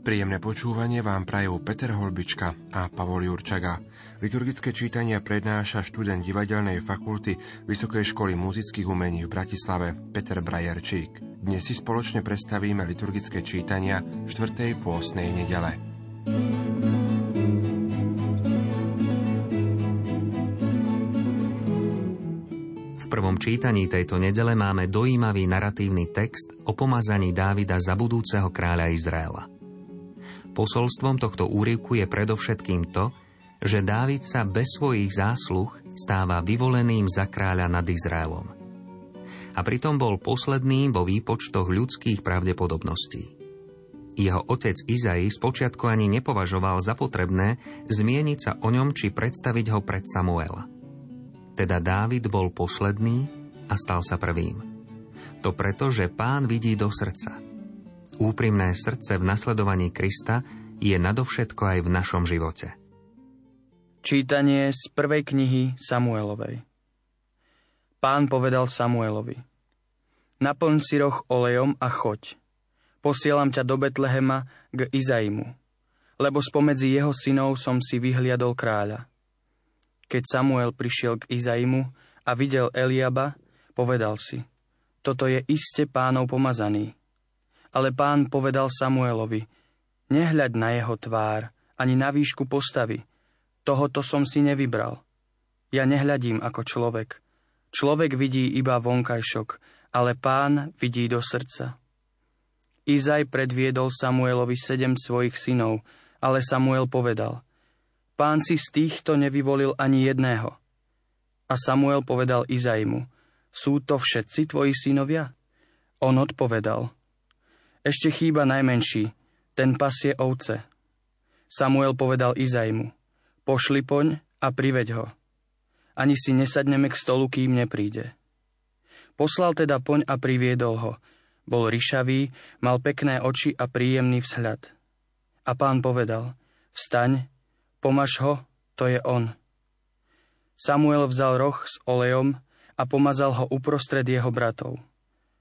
Príjemné počúvanie vám prajú Peter Holbička a Pavol Jurčaga. Liturgické čítania prednáša študent divadelnej fakulty Vysokej školy muzických umení v Bratislave Peter Brajerčík. Dnes si spoločne predstavíme liturgické čítania 4. pôstnej nedele. V prvom čítaní tejto nedele máme dojímavý naratívny text o pomazaní Dávida za budúceho kráľa Izraela. Posolstvom tohto úryvku je predovšetkým to, že Dávid sa bez svojich zásluh stáva vyvoleným za kráľa nad Izraelom a pritom bol posledným vo výpočtoch ľudských pravdepodobností. Jeho otec Izai spočiatku ani nepovažoval za potrebné zmieniť sa o ňom či predstaviť ho pred Samuela. Teda Dávid bol posledný a stal sa prvým. To preto, že pán vidí do srdca. Úprimné srdce v nasledovaní Krista je nadovšetko aj v našom živote. Čítanie z prvej knihy Samuelovej. Pán povedal Samuelovi, naplň si roh olejom a choď. Posielam ťa do Betlehema k Izaimu, lebo spomedzi jeho synov som si vyhliadol kráľa. Keď Samuel prišiel k Izaimu a videl Eliaba, povedal si, toto je iste pánov pomazaný. Ale pán povedal Samuelovi, nehľaď na jeho tvár, ani na výšku postavy, tohoto som si nevybral. Ja nehľadím ako človek, Človek vidí iba vonkajšok, ale pán vidí do srdca. Izaj predviedol Samuelovi sedem svojich synov, ale Samuel povedal, pán si z týchto nevyvolil ani jedného. A Samuel povedal Izajmu, sú to všetci tvoji synovia? On odpovedal, ešte chýba najmenší, ten pasie ovce. Samuel povedal Izajmu, pošli poň a priveď ho ani si nesadneme k stolu, kým nepríde. Poslal teda poň a priviedol ho. Bol ryšavý, mal pekné oči a príjemný vzhľad. A pán povedal, vstaň, pomaž ho, to je on. Samuel vzal roh s olejom a pomazal ho uprostred jeho bratov.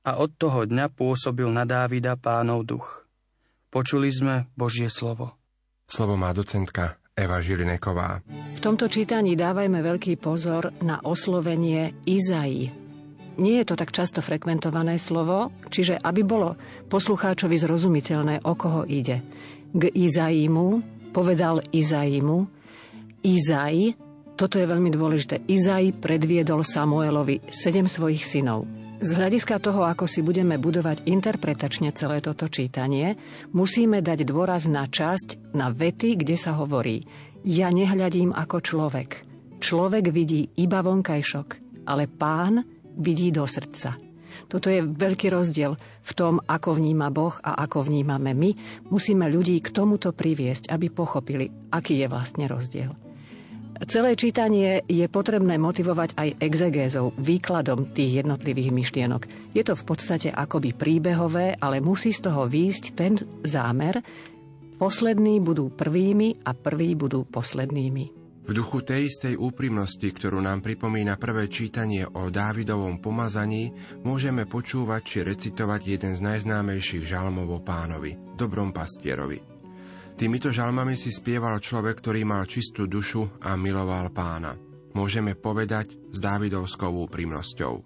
A od toho dňa pôsobil na Dávida pánov duch. Počuli sme Božie slovo. Slovo má docentka Eva Žilineková. V tomto čítaní dávajme veľký pozor na oslovenie Izai. Nie je to tak často frekventované slovo, čiže aby bolo poslucháčovi zrozumiteľné, o koho ide. K Izaimu povedal Izaimu, Izai, toto je veľmi dôležité, Izai predviedol Samuelovi sedem svojich synov. Z hľadiska toho, ako si budeme budovať interpretačne celé toto čítanie, musíme dať dôraz na časť, na vety, kde sa hovorí Ja nehľadím ako človek. Človek vidí iba vonkajšok, ale pán vidí do srdca. Toto je veľký rozdiel v tom, ako vníma Boh a ako vnímame my. Musíme ľudí k tomuto priviesť, aby pochopili, aký je vlastne rozdiel. Celé čítanie je potrebné motivovať aj exegézou, výkladom tých jednotlivých myšlienok. Je to v podstate akoby príbehové, ale musí z toho výjsť ten zámer, poslední budú prvými a prví budú poslednými. V duchu tej istej úprimnosti, ktorú nám pripomína prvé čítanie o Dávidovom pomazaní, môžeme počúvať či recitovať jeden z najznámejších žalmov o pánovi, dobrom pastierovi. Týmito žalmami si spieval človek, ktorý mal čistú dušu a miloval pána. Môžeme povedať s Dávidovskou úprimnosťou.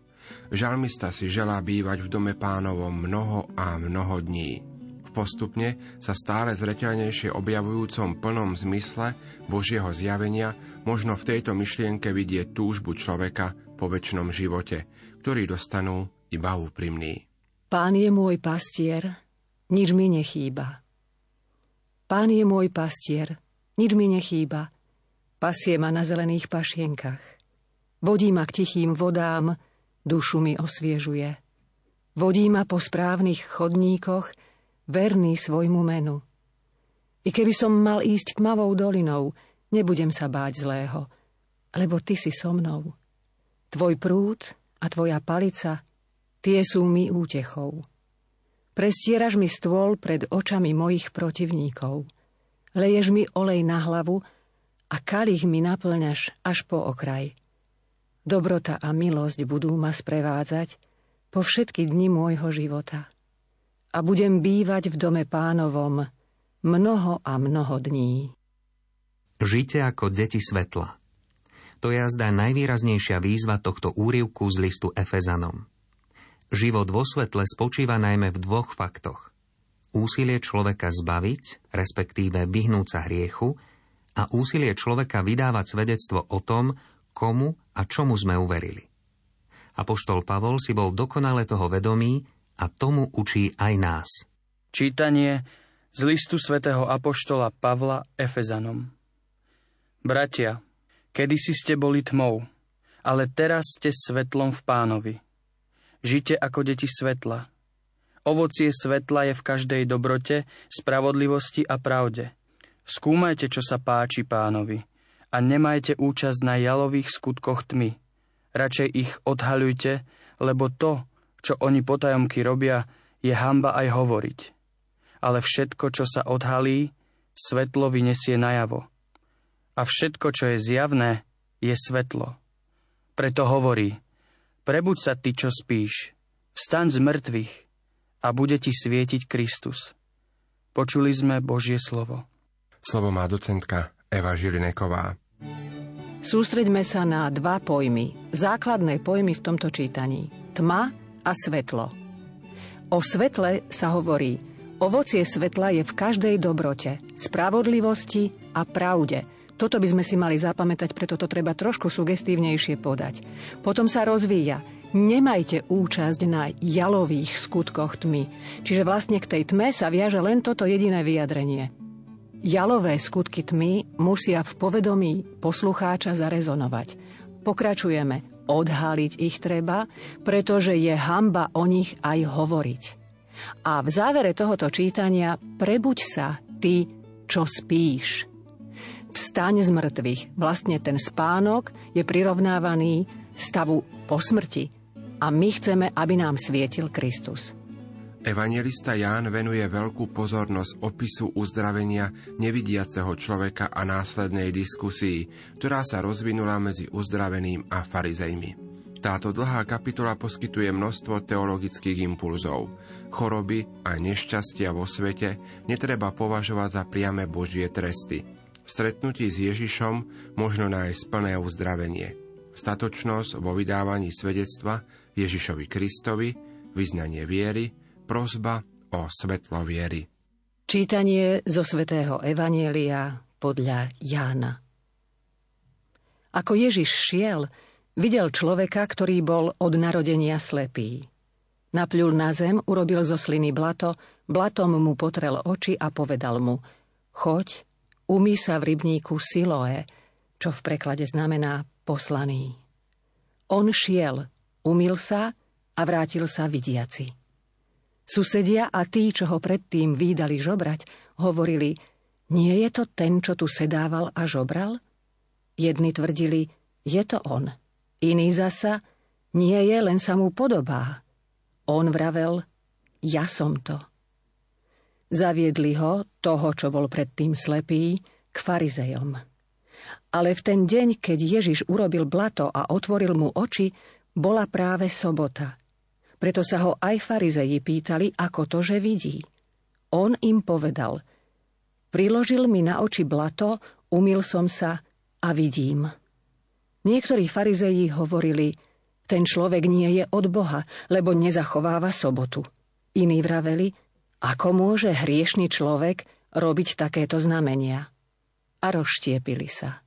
Žalmista si želá bývať v dome pánovom mnoho a mnoho dní. Postupne sa stále zretelnejšie objavujúcom plnom zmysle Božieho zjavenia možno v tejto myšlienke vidieť túžbu človeka po väčšnom živote, ktorý dostanú iba úprimný. Pán je môj pastier, nič mi nechýba. Pán je môj pastier, nič mi nechýba. Pasie ma na zelených pašienkach. Vodí ma k tichým vodám, dušu mi osviežuje. Vodí ma po správnych chodníkoch, verný svojmu menu. I keby som mal ísť tmavou dolinou, nebudem sa báť zlého, lebo ty si so mnou. Tvoj prúd a tvoja palica, tie sú mi útechou. Prestieraš mi stôl pred očami mojich protivníkov. Leješ mi olej na hlavu a kalich mi naplňaš až po okraj. Dobrota a milosť budú ma sprevádzať po všetky dni môjho života. A budem bývať v dome pánovom mnoho a mnoho dní. Žite ako deti svetla. To je jazda najvýraznejšia výzva tohto úrivku z listu Efezanom. Život vo svetle spočíva najmä v dvoch faktoch. Úsilie človeka zbaviť, respektíve vyhnúť sa hriechu, a úsilie človeka vydávať svedectvo o tom, komu a čomu sme uverili. Apoštol Pavol si bol dokonale toho vedomý a tomu učí aj nás. Čítanie z listu svätého Apoštola Pavla Efezanom. Bratia, kedysi ste boli tmou, ale teraz ste svetlom v pánovi. Žite ako deti svetla. Ovocie svetla je v každej dobrote, spravodlivosti a pravde. Skúmajte, čo sa páči pánovi a nemajte účasť na jalových skutkoch tmy. Radšej ich odhaľujte, lebo to, čo oni potajomky robia, je hamba aj hovoriť. Ale všetko, čo sa odhalí, svetlo vyniesie najavo. A všetko, čo je zjavné, je svetlo. Preto hovorí, Prebuď sa ty, čo spíš, vstaň z mŕtvych a bude ti svietiť Kristus. Počuli sme Božie slovo. Slovo má docentka Eva Žilineková. Sústreďme sa na dva pojmy, základné pojmy v tomto čítaní. Tma a svetlo. O svetle sa hovorí, ovocie svetla je v každej dobrote, spravodlivosti a pravde – toto by sme si mali zapamätať, preto to treba trošku sugestívnejšie podať. Potom sa rozvíja. Nemajte účasť na jalových skutkoch tmy. Čiže vlastne k tej tme sa viaže len toto jediné vyjadrenie. Jalové skutky tmy musia v povedomí poslucháča zarezonovať. Pokračujeme. Odhaliť ich treba, pretože je hamba o nich aj hovoriť. A v závere tohoto čítania prebuď sa, ty, čo spíš vstaň z mŕtvych. Vlastne ten spánok je prirovnávaný stavu po smrti. A my chceme, aby nám svietil Kristus. Evangelista Ján venuje veľkú pozornosť opisu uzdravenia nevidiaceho človeka a následnej diskusii, ktorá sa rozvinula medzi uzdraveným a farizejmi. Táto dlhá kapitola poskytuje množstvo teologických impulzov. Choroby a nešťastia vo svete netreba považovať za priame Božie tresty – v stretnutí s Ježišom možno nájsť plné uzdravenie. Statočnosť vo vydávaní svedectva Ježišovi Kristovi, vyznanie viery, prozba o svetlo viery. Čítanie zo svätého Evanielia podľa Jána. Ako Ježiš šiel, videl človeka, ktorý bol od narodenia slepý. Napľul na zem, urobil zo sliny blato, blatom mu potrel oči a povedal mu, choď Umí sa v rybníku Siloe, čo v preklade znamená poslaný. On šiel, umil sa a vrátil sa vidiaci. Susedia a tí, čo ho predtým výdali žobrať, hovorili, nie je to ten, čo tu sedával a žobral? Jedni tvrdili, je to on. Iný zasa, nie je, len sa mu podobá. On vravel, ja som to. Zaviedli ho, toho, čo bol predtým slepý, k farizejom. Ale v ten deň, keď Ježiš urobil blato a otvoril mu oči, bola práve sobota. Preto sa ho aj farizeji pýtali, ako to, že vidí. On im povedal, priložil mi na oči blato, umil som sa a vidím. Niektorí farizeji hovorili, ten človek nie je od Boha, lebo nezachováva sobotu. Iní vraveli, ako môže hriešný človek robiť takéto znamenia? A rozštiepili sa.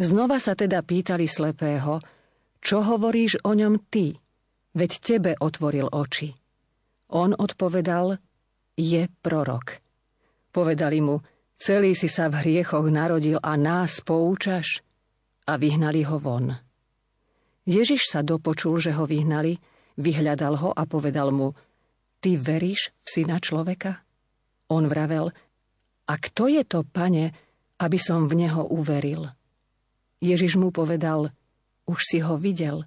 Znova sa teda pýtali slepého, čo hovoríš o ňom ty, veď tebe otvoril oči. On odpovedal, je prorok. Povedali mu, celý si sa v hriechoch narodil a nás poučaš? A vyhnali ho von. Ježiš sa dopočul, že ho vyhnali, vyhľadal ho a povedal mu, ty veríš v syna človeka? On vravel, a kto je to, pane, aby som v neho uveril? Ježiš mu povedal, už si ho videl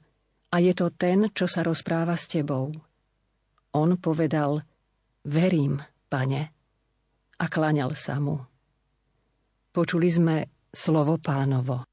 a je to ten, čo sa rozpráva s tebou. On povedal, verím, pane. A kláňal sa mu. Počuli sme slovo pánovo.